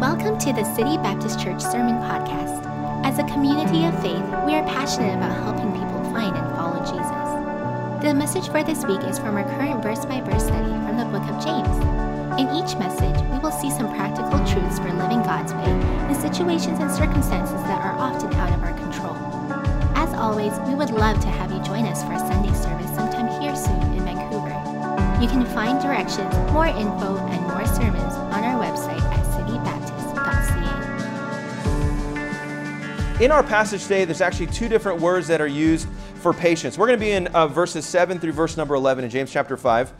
Welcome to the City Baptist Church Sermon Podcast. As a community of faith, we are passionate about helping people find and follow Jesus. The message for this week is from our current verse by verse study from the book of James. In each message, we will see some practical truths for living God's way in situations and circumstances that are often out of our control. As always, we would love to have you join us for a Sunday service sometime here soon in Vancouver. You can find directions, more info, In our passage today, there's actually two different words that are used for patience. We're going to be in uh, verses 7 through verse number 11 in James chapter 5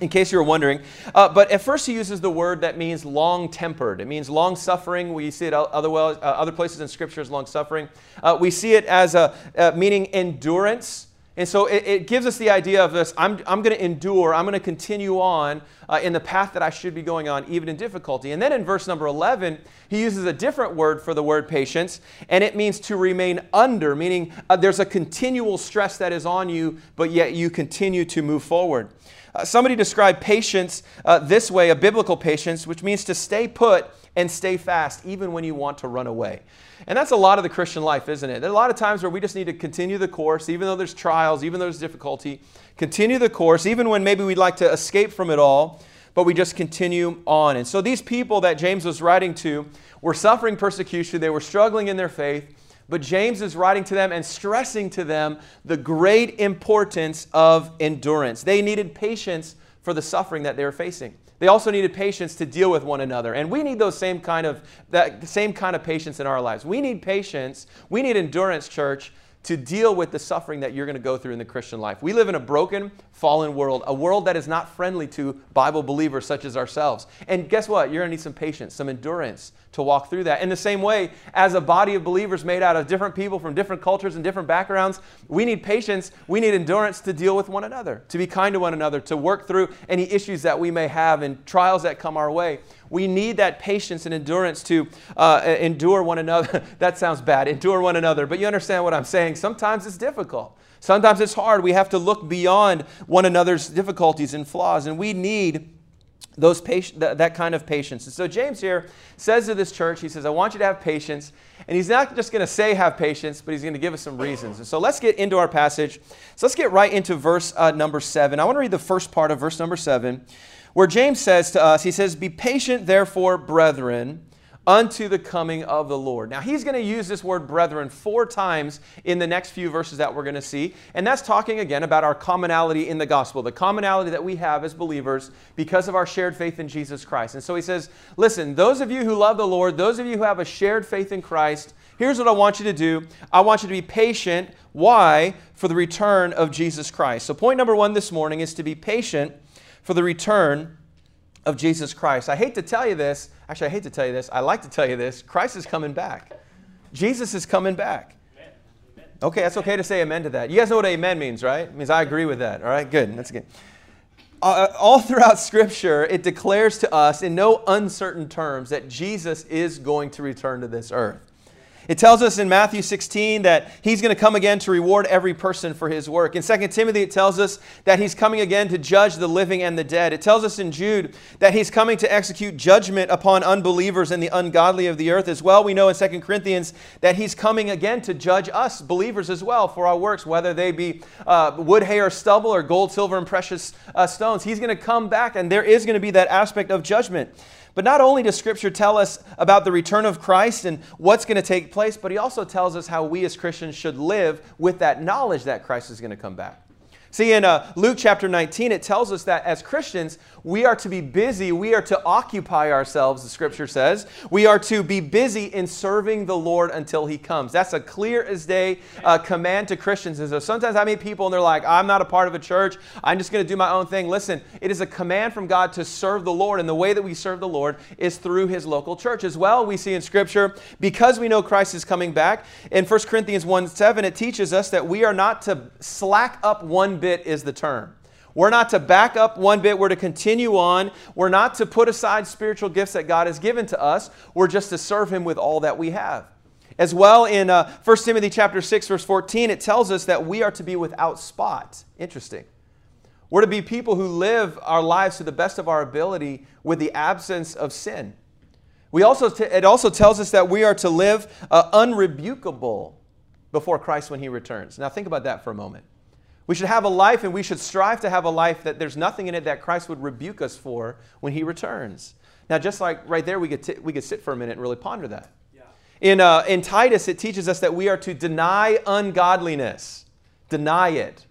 in case you were wondering. Uh, but at first, he uses the word that means long tempered. It means long suffering. We see it other, well, uh, other places in Scripture as long suffering. Uh, we see it as a, uh, meaning endurance. And so it, it, gives us the idea of this I'm, I'm going to endure, I'm going to continue on uh, in the path that I should be going on, even in difficulty. And then in verse number 11, he uses a different word for the word patience, and it means to remain under, meaning uh, there's a continual stress that is on you, but yet you continue to move forward. Uh, somebody described patience uh, this way a biblical patience, which means to stay put and stay fast even when you want to run away. And that's a lot of the Christian life, isn't it? There are a lot of times where we just need to continue the course, even though there's trials, even though there's difficulty. Continue the course, even when maybe we'd like to escape from it all, but we just continue on. And so these people that James was writing to were suffering persecution, they were struggling in their faith. But James is writing to them and stressing to them the great importance of endurance. They needed patience for the suffering that they were facing. They also needed patience to deal with one another. And we need those same kind of that same kind of patience in our lives. We need patience. We need endurance, church, to deal with the suffering that you're going to go through in the Christian life. We live in a broken, fallen world, a world that is not friendly to Bible believers such as ourselves. And guess what? You're going to need some patience, some endurance to walk through that. In the same way, as a body of believers made out of different people from different cultures and different backgrounds, we need patience, we need endurance to deal with one another, to be kind to one another, to work through any issues that we may have and trials that come our way. We need that patience and endurance to uh, endure one another. that sounds bad, endure one another, but you understand what I'm saying. Sometimes it's difficult. Sometimes it's hard. We have to look beyond one another's difficulties and flaws, and we need those patient, that, that kind of patience. And so James here says to this church, he says, I want you to have patience. And he's not just going to say have patience, but he's going to give us some reasons. And so let's get into our passage. So let's get right into verse uh, number seven. I want to read the first part of verse number seven, where James says to us, he says, Be patient, therefore, brethren unto the coming of the Lord. Now, he's going to use this word brethren four times in the next few verses that we're going to see. And that's talking again about our commonality in the gospel, the commonality that we have as believers because of our shared faith in Jesus Christ. And so he says, Listen, those of you who love the Lord, those of you who have a shared faith in Christ, here's what I want you to do I want you to be patient. Why? For the return of Jesus Christ. So, point number one this morning is to be patient for the return of Jesus Christ. I hate to tell you this. Actually, I hate to tell you this. I like to tell you this. Christ is coming back. Jesus is coming back. Okay, that's okay to say amen to that. You guys know what amen means, right? It means I agree with that. All right, good. That's good. Uh, all throughout Scripture, it declares to us in no uncertain terms that Jesus is going to return to this earth. It tells us in Matthew 16 that he's going to come again to reward every person for his work. In 2 Timothy, it tells us that he's coming again to judge the living and the dead. It tells us in Jude that he's coming to execute judgment upon unbelievers and the ungodly of the earth as well. We know in 2 Corinthians that he's coming again to judge us, believers as well, for our works, whether they be uh, wood, hay, or stubble, or gold, silver, and precious uh, stones. He's going to come back, and there is going to be that aspect of judgment. But not only does Scripture tell us about the return of Christ and what's going to take place, but He also tells us how we as Christians should live with that knowledge that Christ is going to come back. See, in uh, Luke chapter 19, it tells us that as Christians, we are to be busy. We are to occupy ourselves, the scripture says. We are to be busy in serving the Lord until He comes. That's a clear as day uh, command to Christians. And so sometimes I meet people and they're like, I'm not a part of a church. I'm just going to do my own thing. Listen, it is a command from God to serve the Lord. And the way that we serve the Lord is through His local church. As well, we see in scripture, because we know Christ is coming back, in 1 Corinthians 1 7, it teaches us that we are not to slack up one bit is the term. We're not to back up one bit, we're to continue on. We're not to put aside spiritual gifts that God has given to us. We're just to serve Him with all that we have. As well, in uh, 1 Timothy chapter 6, verse 14, it tells us that we are to be without spot. Interesting. We're to be people who live our lives to the best of our ability with the absence of sin. We also t- it also tells us that we are to live uh, unrebukable before Christ when he returns. Now, think about that for a moment. We should have a life and we should strive to have a life that there's nothing in it that Christ would rebuke us for when he returns. Now, just like right there, we could, t- we could sit for a minute and really ponder that. Yeah. In, uh, in Titus, it teaches us that we are to deny ungodliness. Deny it.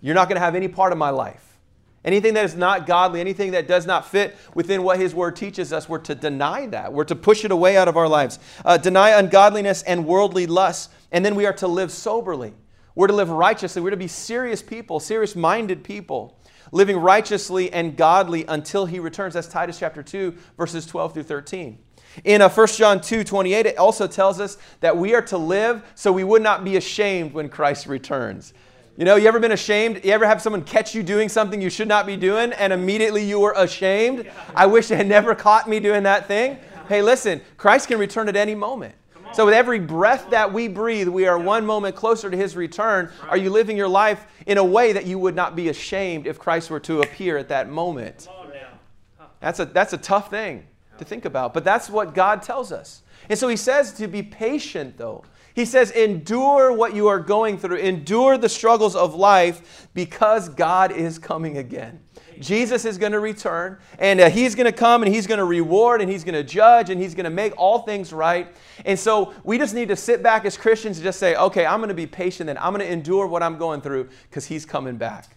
You're not going to have any part of my life. Anything that is not godly, anything that does not fit within what His Word teaches us, we're to deny that. We're to push it away out of our lives. Uh, deny ungodliness and worldly lusts, and then we are to live soberly. We're to live righteously. We're to be serious people, serious minded people, living righteously and godly until he returns. That's Titus chapter 2, verses 12 through 13. In uh, 1 John 2 28, it also tells us that we are to live so we would not be ashamed when Christ returns. You know, you ever been ashamed? You ever have someone catch you doing something you should not be doing and immediately you were ashamed? I wish they had never caught me doing that thing. Hey, listen, Christ can return at any moment. So, with every breath that we breathe, we are one moment closer to his return. Are you living your life in a way that you would not be ashamed if Christ were to appear at that moment? That's a, that's a tough thing to think about, but that's what God tells us. And so he says to be patient, though. He says, endure what you are going through, endure the struggles of life because God is coming again. Jesus is going to return, and uh, he's going to come and he's going to reward and he's going to judge and he's going to make all things right. And so we just need to sit back as Christians and just say, okay, I'm going to be patient and I'm going to endure what I'm going through because he's coming back.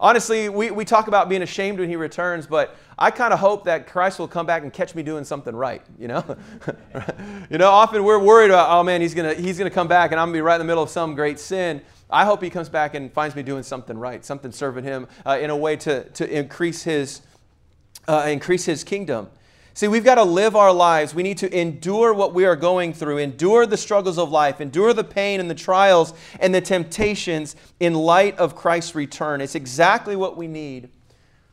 Honestly, we, we talk about being ashamed when he returns, but I kind of hope that Christ will come back and catch me doing something right, you know? you know, often we're worried about, oh man, he's going to he's to come back and I'm going to be right in the middle of some great sin. I hope he comes back and finds me doing something right, something serving him uh, in a way to, to increase, his, uh, increase his kingdom. See, we've got to live our lives. We need to endure what we are going through, endure the struggles of life, endure the pain and the trials and the temptations in light of Christ's return. It's exactly what we need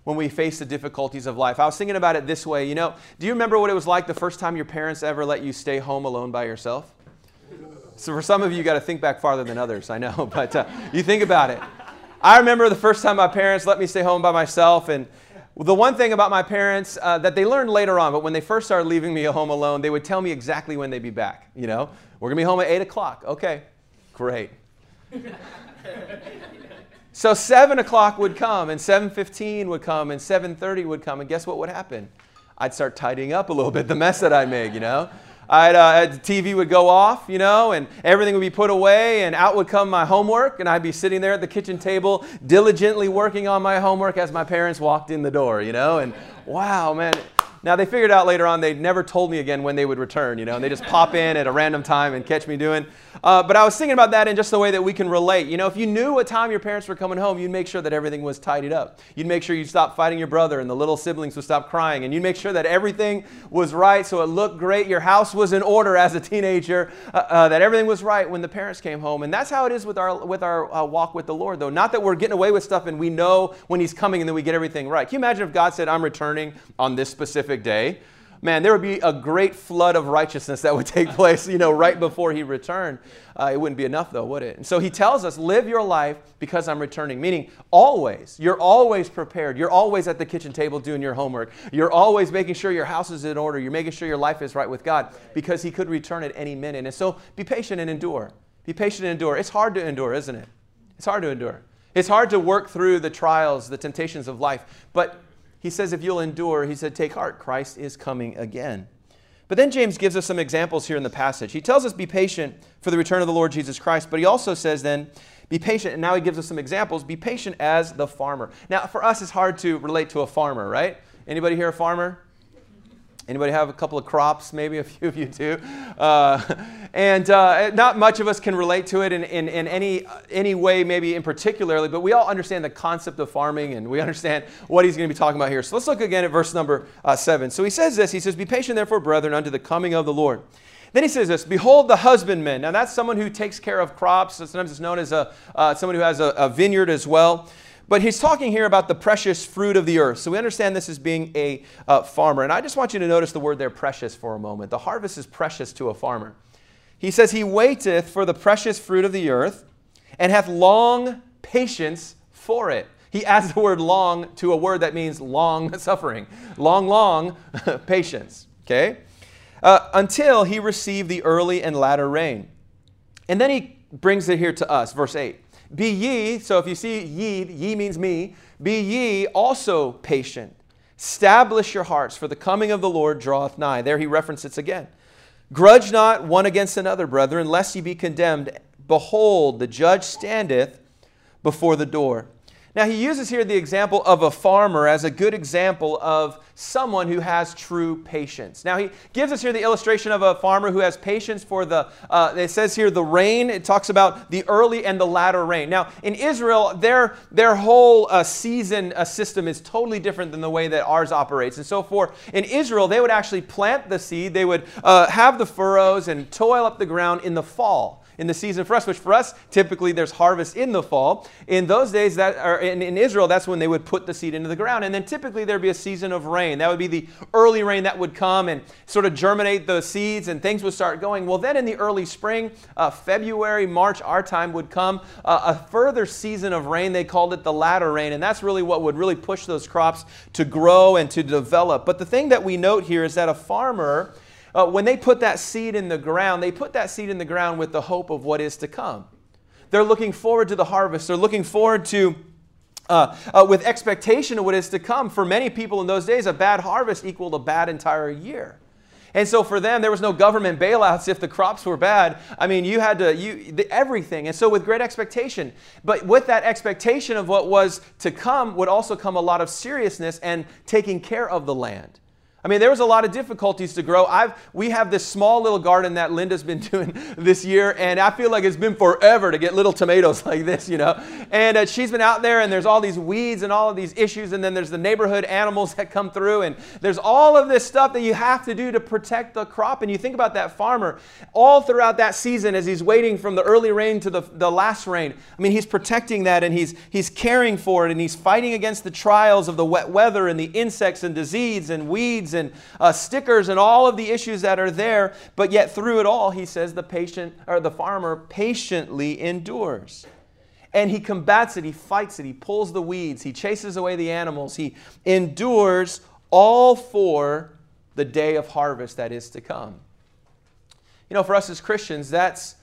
when we face the difficulties of life. I was thinking about it this way. You know, do you remember what it was like the first time your parents ever let you stay home alone by yourself? So for some of you, you got to think back farther than others, I know, but uh, you think about it. I remember the first time my parents let me stay home by myself, and the one thing about my parents uh, that they learned later on, but when they first started leaving me home alone, they would tell me exactly when they'd be back. You know, we're gonna be home at eight o'clock. Okay, great. so seven o'clock would come, and seven fifteen would come, and seven thirty would come, and guess what would happen? I'd start tidying up a little bit the mess that I made. You know. I'd, uh, the TV would go off, you know, and everything would be put away, and out would come my homework, and I'd be sitting there at the kitchen table diligently working on my homework as my parents walked in the door, you know, and wow, man, now they figured out later on they never told me again when they would return, you know, and they just pop in at a random time and catch me doing. Uh, but I was thinking about that in just the way that we can relate. You know, if you knew what time your parents were coming home, you'd make sure that everything was tidied up. You'd make sure you stopped fighting your brother and the little siblings would stop crying, and you'd make sure that everything was right so it looked great. Your house was in order as a teenager, uh, uh, that everything was right when the parents came home. And that's how it is with our with our uh, walk with the Lord, though. Not that we're getting away with stuff and we know when He's coming and then we get everything right. Can you imagine if God said, "I'm returning on this specific day"? man, there would be a great flood of righteousness that would take place, you know, right before he returned. Uh, it wouldn't be enough, though, would it? And so he tells us, live your life because I'm returning, meaning always. You're always prepared. You're always at the kitchen table doing your homework. You're always making sure your house is in order. You're making sure your life is right with God because he could return at any minute. And so be patient and endure. Be patient and endure. It's hard to endure, isn't it? It's hard to endure. It's hard to work through the trials, the temptations of life. But he says, if you'll endure, he said, take heart, Christ is coming again. But then James gives us some examples here in the passage. He tells us, be patient for the return of the Lord Jesus Christ, but he also says then, be patient, and now he gives us some examples. Be patient as the farmer. Now, for us, it's hard to relate to a farmer, right? Anybody here a farmer? Anybody have a couple of crops? Maybe a few of you do. Uh, and uh, not much of us can relate to it in, in, in, any, any way, maybe in particularly, but we all understand the concept of farming and we understand what he's going to be talking about here. So let's look again at verse number uh, 7. So he says this He says, Be patient, therefore, brethren, unto the coming of the Lord. Then he says this Behold the husbandman. Now that's someone who takes care of crops. Sometimes it's known as a, uh, someone who has a, a vineyard as well. But he's talking here about the precious fruit of the earth. So we understand this as being a uh, farmer. And I just want you to notice the word there, precious, for a moment. The harvest is precious to a farmer. He says, He waiteth for the precious fruit of the earth and hath long patience for it. He adds the word long to a word that means long suffering. Long, long patience. Okay? uh, until he received the early and latter rain. And then he brings it here to us, verse 8. Be ye, so if you see ye, ye means me, be ye also patient. Establish your hearts, for the coming of the Lord draweth nigh. There he references again. Grudge not one against another, brethren, lest ye be condemned. Behold, the judge standeth before the door. Now, he uses here the example of a farmer as a good example of someone who has true patience. Now, he gives us here the illustration of a farmer who has patience for the, uh, it says here, the rain. It talks about the early and the latter rain. Now, in Israel, their, their whole uh, season uh, system is totally different than the way that ours operates. And so, for in Israel, they would actually plant the seed, they would uh, have the furrows and toil up the ground in the fall in the season for us, which for us, typically there's harvest in the fall. In those days, that or in, in Israel, that's when they would put the seed into the ground. And then typically there'd be a season of rain. That would be the early rain that would come and sort of germinate the seeds and things would start going. Well, then in the early spring, uh, February, March, our time would come uh, a further season of rain. They called it the latter rain. And that's really what would really push those crops to grow and to develop. But the thing that we note here is that a farmer, uh, when they put that seed in the ground, they put that seed in the ground with the hope of what is to come. They're looking forward to the harvest. They're looking forward to, uh, uh, with expectation of what is to come. For many people in those days, a bad harvest equaled a bad entire year. And so for them, there was no government bailouts if the crops were bad. I mean, you had to, you, the, everything. And so with great expectation. But with that expectation of what was to come would also come a lot of seriousness and taking care of the land. I mean, there was a lot of difficulties to grow. I've, we have this small little garden that Linda's been doing this year, and I feel like it's been forever to get little tomatoes like this, you know. And uh, she's been out there, and there's all these weeds and all of these issues, and then there's the neighborhood animals that come through, and there's all of this stuff that you have to do to protect the crop. And you think about that farmer all throughout that season as he's waiting from the early rain to the, the last rain. I mean, he's protecting that, and he's, he's caring for it, and he's fighting against the trials of the wet weather and the insects and disease and weeds and uh, stickers and all of the issues that are there. But yet, through it all, he says the patient or the farmer patiently endures. And he combats it, he fights it, he pulls the weeds, he chases away the animals, he endures all for the day of harvest that is to come. You know, for us as Christians, that's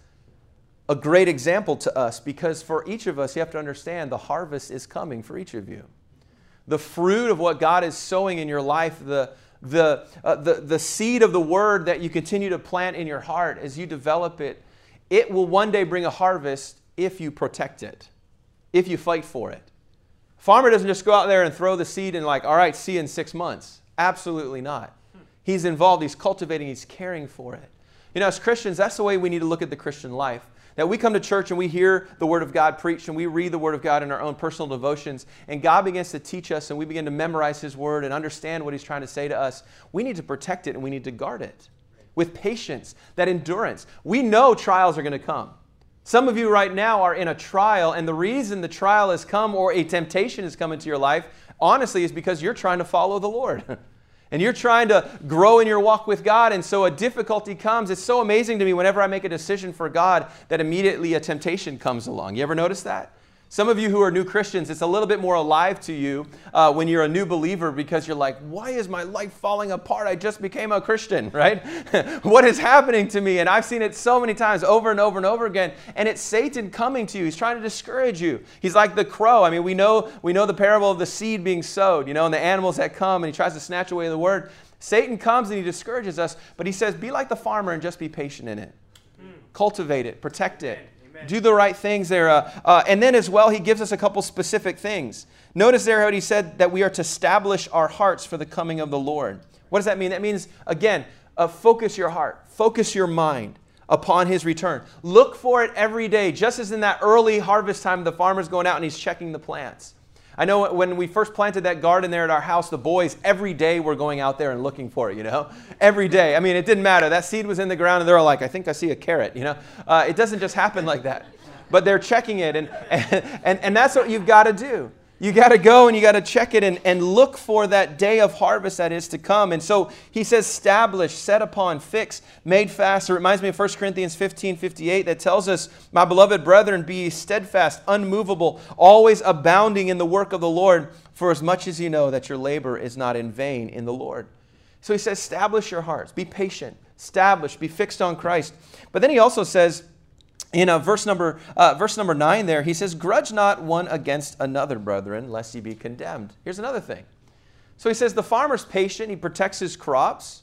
a great example to us because for each of us, you have to understand the harvest is coming for each of you. The fruit of what God is sowing in your life, the, the, uh, the, the seed of the word that you continue to plant in your heart as you develop it, it will one day bring a harvest if you protect it, if you fight for it. Farmer doesn't just go out there and throw the seed and, like, all right, see you in six months. Absolutely not. He's involved, he's cultivating, he's caring for it. You know, as Christians, that's the way we need to look at the Christian life. That we come to church and we hear the Word of God preached and we read the Word of God in our own personal devotions, and God begins to teach us and we begin to memorize His Word and understand what He's trying to say to us. We need to protect it and we need to guard it with patience, that endurance. We know trials are going to come. Some of you right now are in a trial, and the reason the trial has come or a temptation has come into your life, honestly, is because you're trying to follow the Lord. and you're trying to grow in your walk with God, and so a difficulty comes. It's so amazing to me whenever I make a decision for God that immediately a temptation comes along. You ever notice that? Some of you who are new Christians, it's a little bit more alive to you uh, when you're a new believer because you're like, why is my life falling apart? I just became a Christian, right? what is happening to me? And I've seen it so many times over and over and over again. And it's Satan coming to you. He's trying to discourage you. He's like the crow. I mean, we know, we know the parable of the seed being sowed, you know, and the animals that come and he tries to snatch away the word. Satan comes and he discourages us, but he says, be like the farmer and just be patient in it. Mm. Cultivate it, protect it do the right things there. Uh, uh, and then as well, he gives us a couple specific things. Notice there how he said that we are to establish our hearts for the coming of the Lord. What does that mean? That means, again, uh, focus your heart, focus your mind upon his return. Look for it every day, just as in that early harvest time, the farmer's going out and he's checking the plants. I know when we first planted that garden there at our house, the boys every day were going out there and looking for it, you know? Every day. I mean, it didn't matter. That seed was in the ground and they're like, I think I see a carrot, you know? Uh, it doesn't just happen like that. But they're checking it, and, and, and, and that's what you've got to do. You got to go and you got to check it and, and look for that day of harvest that is to come. And so he says, established, set upon, fix, made fast. It reminds me of 1 Corinthians 15 58 that tells us, My beloved brethren, be steadfast, unmovable, always abounding in the work of the Lord, for as much as you know that your labor is not in vain in the Lord. So he says, establish your hearts, be patient, established, be fixed on Christ. But then he also says, in uh, verse number uh, verse number nine, there he says, "Grudge not one against another, brethren, lest ye be condemned." Here's another thing. So he says the farmer's patient; he protects his crops.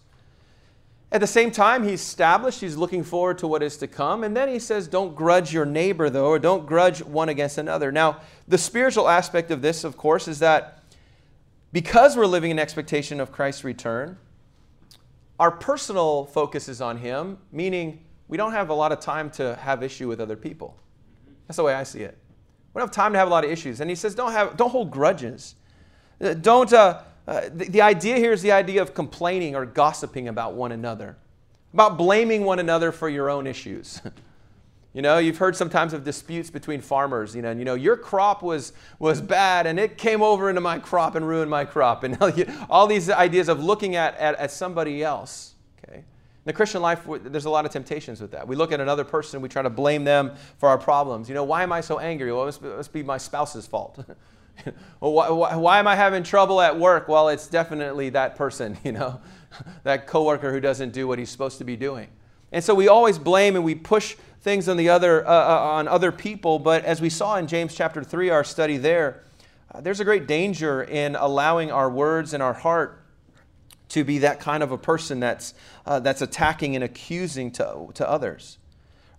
At the same time, he's established, he's looking forward to what is to come. And then he says, Don't grudge your neighbor, though, or don't grudge one against another. Now, the spiritual aspect of this, of course, is that because we're living in expectation of Christ's return, our personal focus is on him, meaning we don't have a lot of time to have issue with other people. That's the way I see it. We don't have time to have a lot of issues. And he says, Don't, have, don't hold grudges. Uh, don't. Uh, uh, the, the idea here is the idea of complaining or gossiping about one another, about blaming one another for your own issues. You know, you've heard sometimes of disputes between farmers, you know, and you know, your crop was, was bad and it came over into my crop and ruined my crop. And all these ideas of looking at, at, at somebody else. Okay? In the Christian life, there's a lot of temptations with that. We look at another person and we try to blame them for our problems. You know, why am I so angry? Well, it must be, it must be my spouse's fault. well, why, why, why, am I having trouble at work? Well, it's definitely that person, you know, that coworker who doesn't do what he's supposed to be doing. And so we always blame and we push things on the other uh, uh, on other people. But as we saw in James chapter three, our study there, uh, there's a great danger in allowing our words and our heart to be that kind of a person that's uh, that's attacking and accusing to, to others.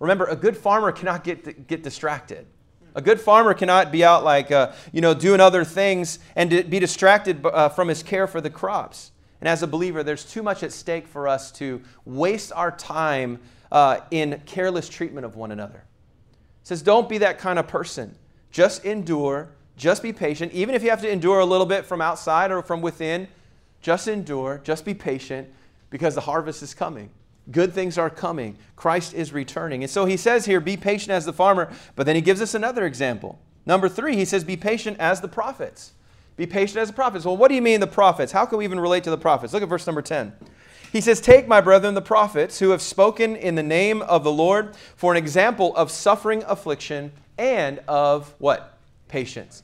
Remember, a good farmer cannot get get distracted. A good farmer cannot be out like, uh, you know, doing other things and be distracted uh, from his care for the crops. And as a believer, there's too much at stake for us to waste our time uh, in careless treatment of one another. It says, don't be that kind of person. Just endure, just be patient. Even if you have to endure a little bit from outside or from within, just endure, just be patient because the harvest is coming. Good things are coming. Christ is returning. And so he says here, be patient as the farmer, but then he gives us another example. Number three, he says, be patient as the prophets. Be patient as the prophets. Well, what do you mean the prophets? How can we even relate to the prophets? Look at verse number 10. He says, Take, my brethren, the prophets who have spoken in the name of the Lord for an example of suffering, affliction, and of what? Patience.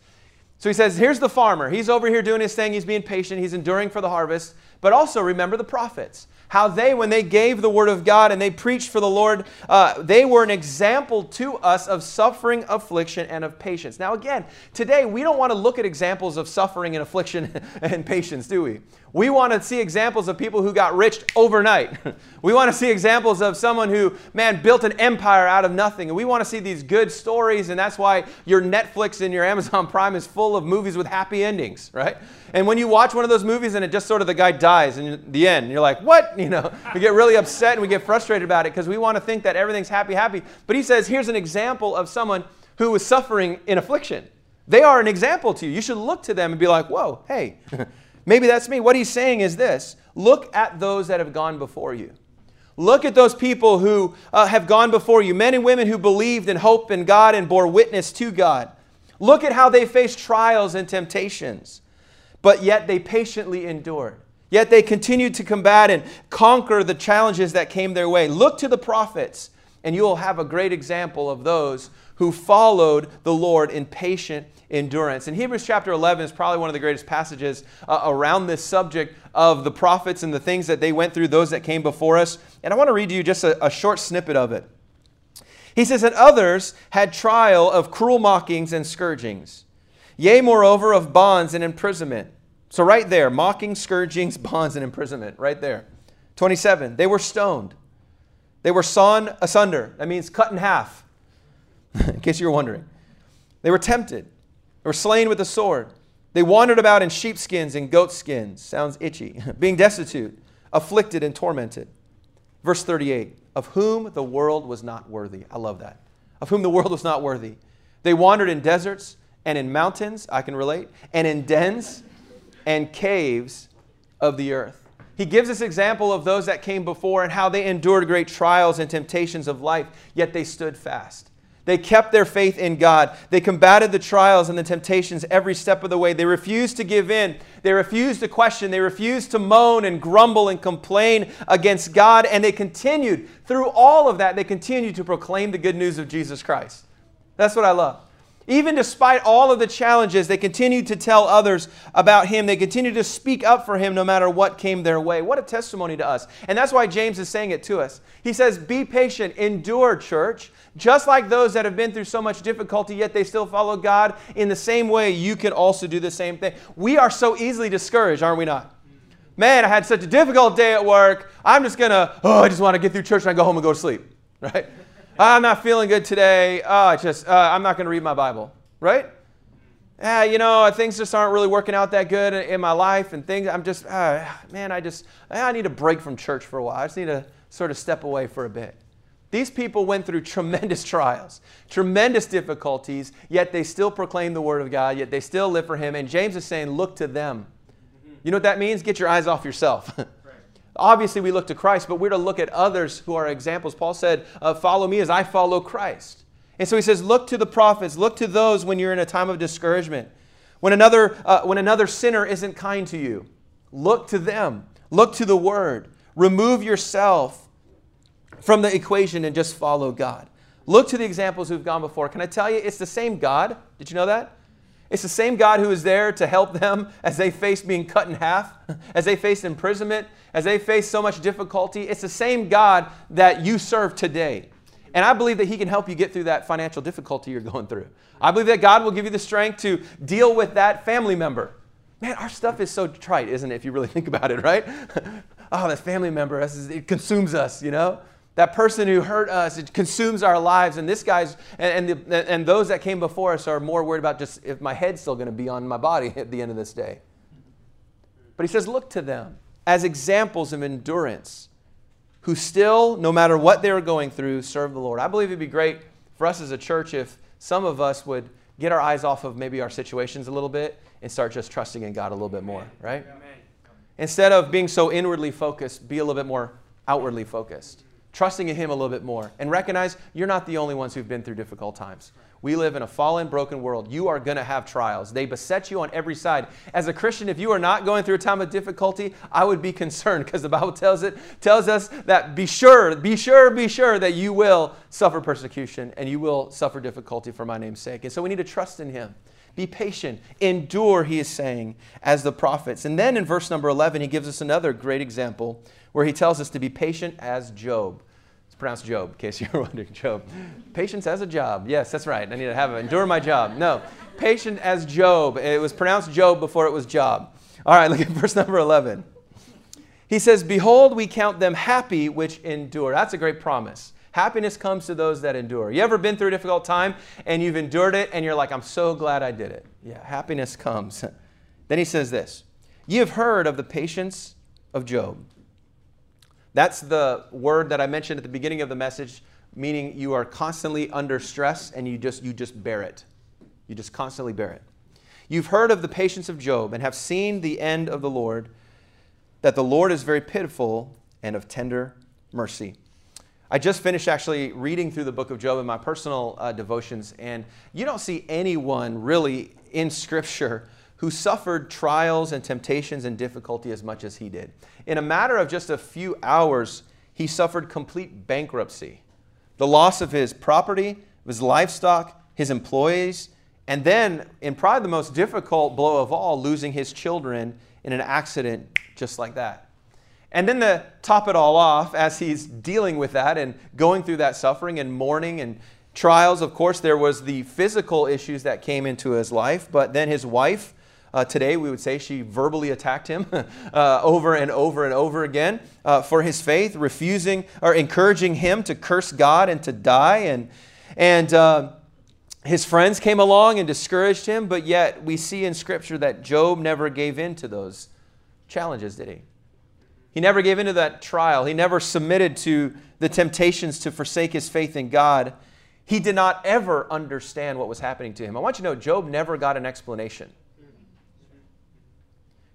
So he says, Here's the farmer. He's over here doing his thing. He's being patient. He's enduring for the harvest. But also remember the prophets how they, when they gave the word of God and they preached for the Lord, uh, they were an example to us of suffering, affliction, and of patience. Now, again, today we don't want to look at examples of suffering and affliction and patience, do we? We want to see examples of people who got rich overnight. we want to see examples of someone who, man, built an empire out of nothing. And we want to see these good stories, and that's why your Netflix and your Amazon Prime is full of movies with happy endings, right? And when you watch one of those movies and it just sort of the guy dies in the end, you're like, what? You know, we get really upset and we get frustrated about it because we want to think that everything's happy, happy. But he says, here's an example of someone who was suffering in affliction. They are an example to you. You should look to them and be like, whoa, hey, maybe that's me. What he's saying is this look at those that have gone before you. Look at those people who uh, have gone before you, men and women who believed and hoped in God and bore witness to God. Look at how they faced trials and temptations, but yet they patiently endured. Yet they continued to combat and conquer the challenges that came their way. Look to the prophets, and you will have a great example of those who followed the Lord in patient endurance. And Hebrews chapter 11 is probably one of the greatest passages uh, around this subject of the prophets and the things that they went through, those that came before us. And I want to read to you just a, a short snippet of it. He says, And others had trial of cruel mockings and scourgings, yea, moreover, of bonds and imprisonment so, right there, mocking, scourgings, bonds, and imprisonment, right there. 27, they were stoned. They were sawn asunder. That means cut in half, in case you were wondering. They were tempted. They were slain with the sword. They wandered about in sheepskins and goatskins. Sounds itchy. Being destitute, afflicted, and tormented. Verse 38 Of whom the world was not worthy. I love that. Of whom the world was not worthy. They wandered in deserts and in mountains, I can relate, and in dens and caves of the earth. He gives us example of those that came before and how they endured great trials and temptations of life, yet they stood fast. They kept their faith in God. They combated the trials and the temptations every step of the way. They refused to give in. They refused to question. They refused to moan and grumble and complain against God. And they continued, through all of that, they continued to proclaim the good news of Jesus Christ. That's what I love. Even despite all of the challenges, they continued to tell others about him. They continued to speak up for him no matter what came their way. What a testimony to us. And that's why James is saying it to us. He says, Be patient, endure, church. Just like those that have been through so much difficulty, yet they still follow God, in the same way, you can also do the same thing. We are so easily discouraged, aren't we not? Man, I had such a difficult day at work. I'm just going to, oh, I just want to get through church and I go home and go to sleep, right? I'm not feeling good today. Oh, just, uh, I'm not going to read my Bible, right? Yeah, you know, things just aren't really working out that good in my life, and things, I'm just, uh, man, I just, I need a break from church for a while. I just need to sort of step away for a bit. These people went through tremendous trials, tremendous difficulties, yet they still proclaim the Word of God, yet they still live for Him. And James is saying, look to them. You know what that means? Get your eyes off yourself. Obviously, we look to Christ, but we're to look at others who are examples. Paul said, uh, Follow me as I follow Christ. And so he says, Look to the prophets, look to those when you're in a time of discouragement. When another, uh, when another sinner isn't kind to you, look to them. Look to the word. Remove yourself from the equation and just follow God. Look to the examples who've gone before. Can I tell you, it's the same God. Did you know that? It's the same God who is there to help them as they face being cut in half, as they face imprisonment, as they face so much difficulty. It's the same God that you serve today. And I believe that He can help you get through that financial difficulty you're going through. I believe that God will give you the strength to deal with that family member. Man, our stuff is so trite, isn't it, if you really think about it, right? oh, that family member, it consumes us, you know? That person who hurt us, it consumes our lives. And this guy's, and, and, the, and those that came before us are more worried about just if my head's still going to be on my body at the end of this day. But he says, look to them as examples of endurance who still, no matter what they were going through, serve the Lord. I believe it'd be great for us as a church if some of us would get our eyes off of maybe our situations a little bit and start just trusting in God a little bit more, right? Instead of being so inwardly focused, be a little bit more outwardly focused trusting in Him a little bit more, and recognize you're not the only ones who've been through difficult times. We live in a fallen, broken world. You are going to have trials. They beset you on every side. As a Christian, if you are not going through a time of difficulty, I would be concerned because the Bible tells it tells us that be sure, be sure, be sure that you will suffer persecution and you will suffer difficulty for my name's sake. And so we need to trust in Him. Be patient, endure, he is saying, as the prophets. And then in verse number 11, he gives us another great example where he tells us to be patient as Job It's pronounced Job, in case you're wondering, Job. Patience as a job. Yes, that's right. I need to have it. Endure my job. No, patient as Job. It was pronounced Job before it was job. All right, look at verse number 11. He says, Behold, we count them happy which endure. That's a great promise. Happiness comes to those that endure. You ever been through a difficult time and you've endured it and you're like, I'm so glad I did it? Yeah, happiness comes. then he says this You have heard of the patience of Job that's the word that I mentioned at the beginning of the message, meaning you are constantly under stress and you just, you just bear it. You just constantly bear it. You've heard of the patience of Job and have seen the end of the Lord, that the Lord is very pitiful and of tender mercy. I just finished actually reading through the book of Job in my personal uh, devotions, and you don't see anyone really in Scripture who suffered trials and temptations and difficulty as much as he did. In a matter of just a few hours, he suffered complete bankruptcy the loss of his property, his livestock, his employees, and then, in probably the most difficult blow of all, losing his children in an accident just like that. And then to top it all off, as he's dealing with that and going through that suffering and mourning and trials, of course, there was the physical issues that came into his life, but then his wife uh, today, we would say she verbally attacked him uh, over and over and over again uh, for his faith, refusing or encouraging him to curse God and to die. And, and uh, his friends came along and discouraged him, but yet we see in Scripture that Job never gave in to those challenges, did he? He never gave in to that trial. He never submitted to the temptations to forsake his faith in God. He did not ever understand what was happening to him. I want you to know Job never got an explanation.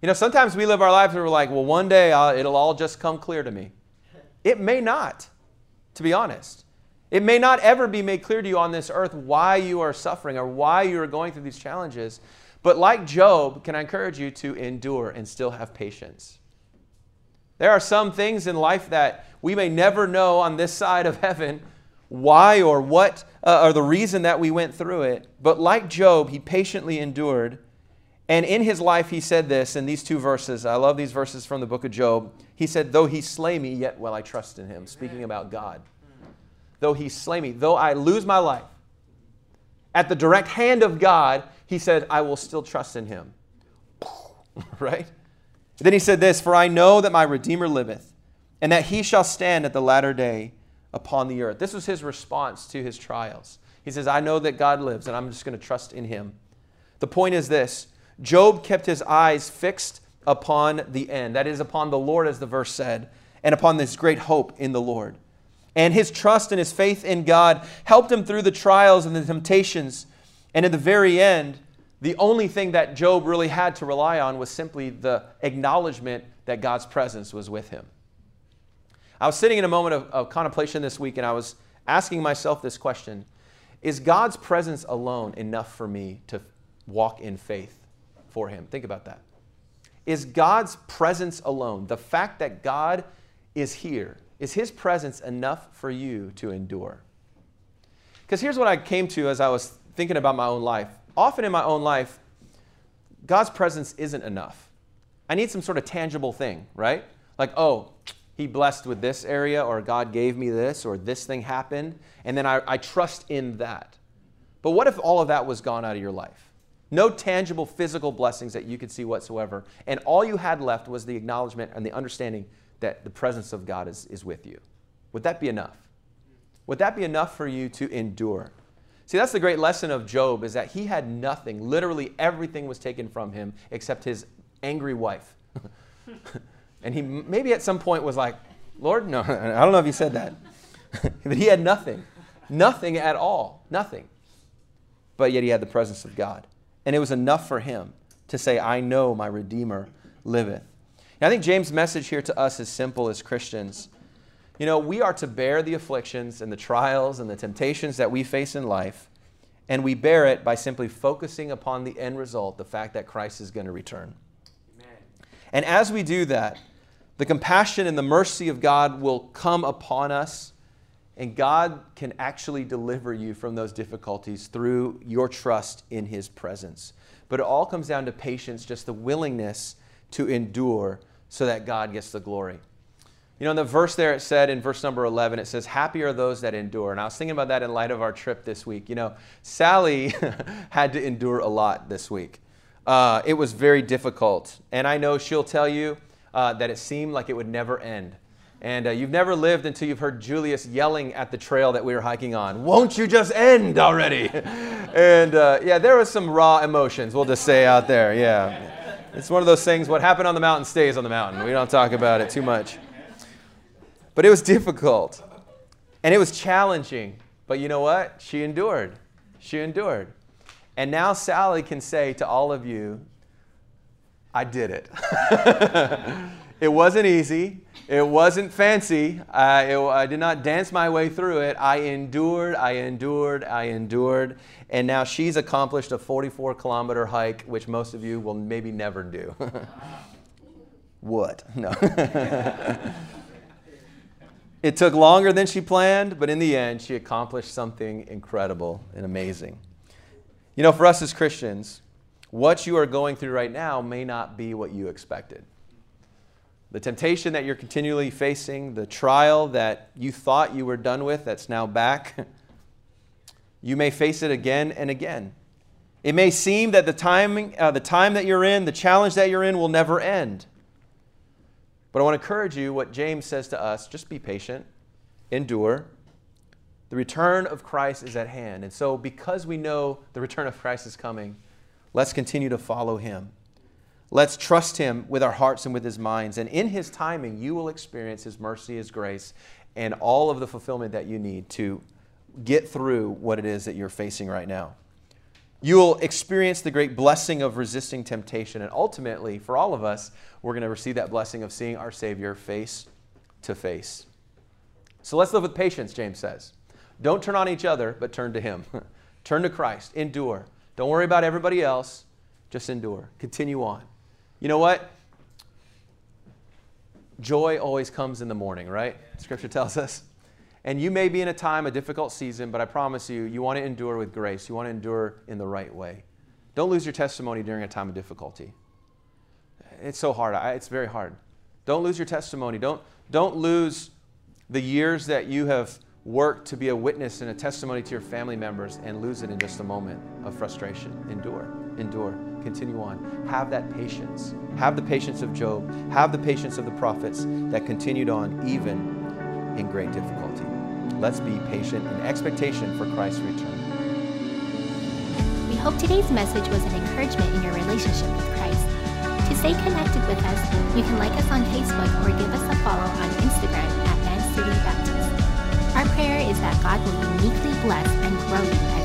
You know, sometimes we live our lives and we're like, well, one day I'll, it'll all just come clear to me. It may not, to be honest. It may not ever be made clear to you on this earth why you are suffering or why you are going through these challenges. But like Job, can I encourage you to endure and still have patience? There are some things in life that we may never know on this side of heaven why or what uh, or the reason that we went through it. But like Job, he patiently endured. And in his life, he said this in these two verses. I love these verses from the book of Job. He said, Though he slay me, yet will I trust in him. Speaking about God. Though he slay me, though I lose my life, at the direct hand of God, he said, I will still trust in him. right? Then he said this For I know that my Redeemer liveth, and that he shall stand at the latter day upon the earth. This was his response to his trials. He says, I know that God lives, and I'm just going to trust in him. The point is this Job kept his eyes fixed upon the end, that is, upon the Lord, as the verse said, and upon this great hope in the Lord. And his trust and his faith in God helped him through the trials and the temptations. And in the very end, the only thing that Job really had to rely on was simply the acknowledgement that God's presence was with him. I was sitting in a moment of, of, contemplation this week and I was asking myself this question Is God's presence alone enough for me to walk in faith for Him? Think about that. Is God's presence alone, the fact that God is here, is His presence enough for you to endure? Because here's what I came to as I was thinking about my own life. Often in my own life, God's presence isn't enough. I need some sort of tangible thing, right? Like, oh, he blessed with this area, or God gave me this, or this thing happened, and then I, I, trust in that. But what if all of that was gone out of your life? No tangible physical blessings that you could see whatsoever, and all you had left was the acknowledgement and the understanding that the presence of God is, is with you. Would that be enough? Would that be enough for you to endure? See, that's the great lesson of Job is that he had nothing. Literally everything was taken from him except his angry wife. And he maybe at some point was like, Lord, no, I don't know if he said that. but he had nothing, nothing at all, nothing. But yet he had the presence of God. And it was enough for him to say, I know my Redeemer liveth. And I think James' message here to us is simple as Christians. You know, we are to bear the afflictions and the trials and the temptations that we face in life, and we bear it by simply focusing upon the end result, the fact that Christ is going to return. Amen. And as we do that, the compassion and the mercy of God will come upon us, and God can actually deliver you from those difficulties through your trust in His presence. But it all comes down to patience, just the willingness to endure so that God gets the glory. You know, in the verse there, it said in verse number 11, it says, Happy are those that endure. And I was thinking about that in light of our trip this week. You know, Sally had to endure a lot this week. Uh, it was very difficult. And I know she'll tell you, uh, that it seemed like it would never end. And uh, you've never lived until you've heard Julius yelling at the trail that we were hiking on, Won't you just end already? and uh, yeah, there was some raw emotions, we'll just say out there. Yeah. It's one of those things, what happened on the mountain stays on the mountain. We don't talk about it too much. But it was difficult. And it was challenging. But you know what? She endured. She endured. And now Sally can say to all of you I did it. it wasn't easy. It wasn't fancy. I, it, I did not dance my way through it. I endured, I endured, I endured. And now she's accomplished a 44 kilometer hike, which most of you will maybe never do. what? No. it took longer than she planned, but in the end, she accomplished something incredible and amazing. You know, for us as Christians, what you are going through right now may not be what you expected. The temptation that you're continually facing, the trial that you thought you were done with that's now back, you may face it again and again. It may seem that the, timing, uh, the time that you're in, the challenge that you're in, will never end. But I want to encourage you what James says to us just be patient, endure. The return of Christ is at hand. And so, because we know the return of Christ is coming, Let's continue to follow him. Let's trust him with our hearts and with his minds. And in his timing, you will experience his mercy, his grace, and all of the fulfillment that you need to get through what it is that you're facing right now. You will experience the great blessing of resisting temptation. And ultimately, for all of us, we're going to receive that blessing of seeing our Savior face to face. So let's live with patience, James says. Don't turn on each other, but turn to Him. turn to Christ. Endure. Don't worry about everybody else. Just endure. Continue on. You know what? Joy always comes in the morning, right? Scripture tells us. And you may be in a time, a difficult season, but I promise you, you want to endure with grace. You want to endure in the right way. Don't lose your testimony during a time of difficulty. It's so hard. It's very hard. Don't lose your testimony. Don't, don't lose the years that you have worked to be a witness and a testimony to your family members and lose it in just a moment of frustration. Endure, endure, continue on. Have that patience. Have the patience of Job. Have the patience of the prophets that continued on even in great difficulty. Let's be patient in expectation for Christ's return. We hope today's message was an encouragement in your relationship with Christ. To stay connected with us, you can like us on Facebook or give us a follow on Instagram at Man City Baptist. Our prayer is that God will uniquely bless and grow you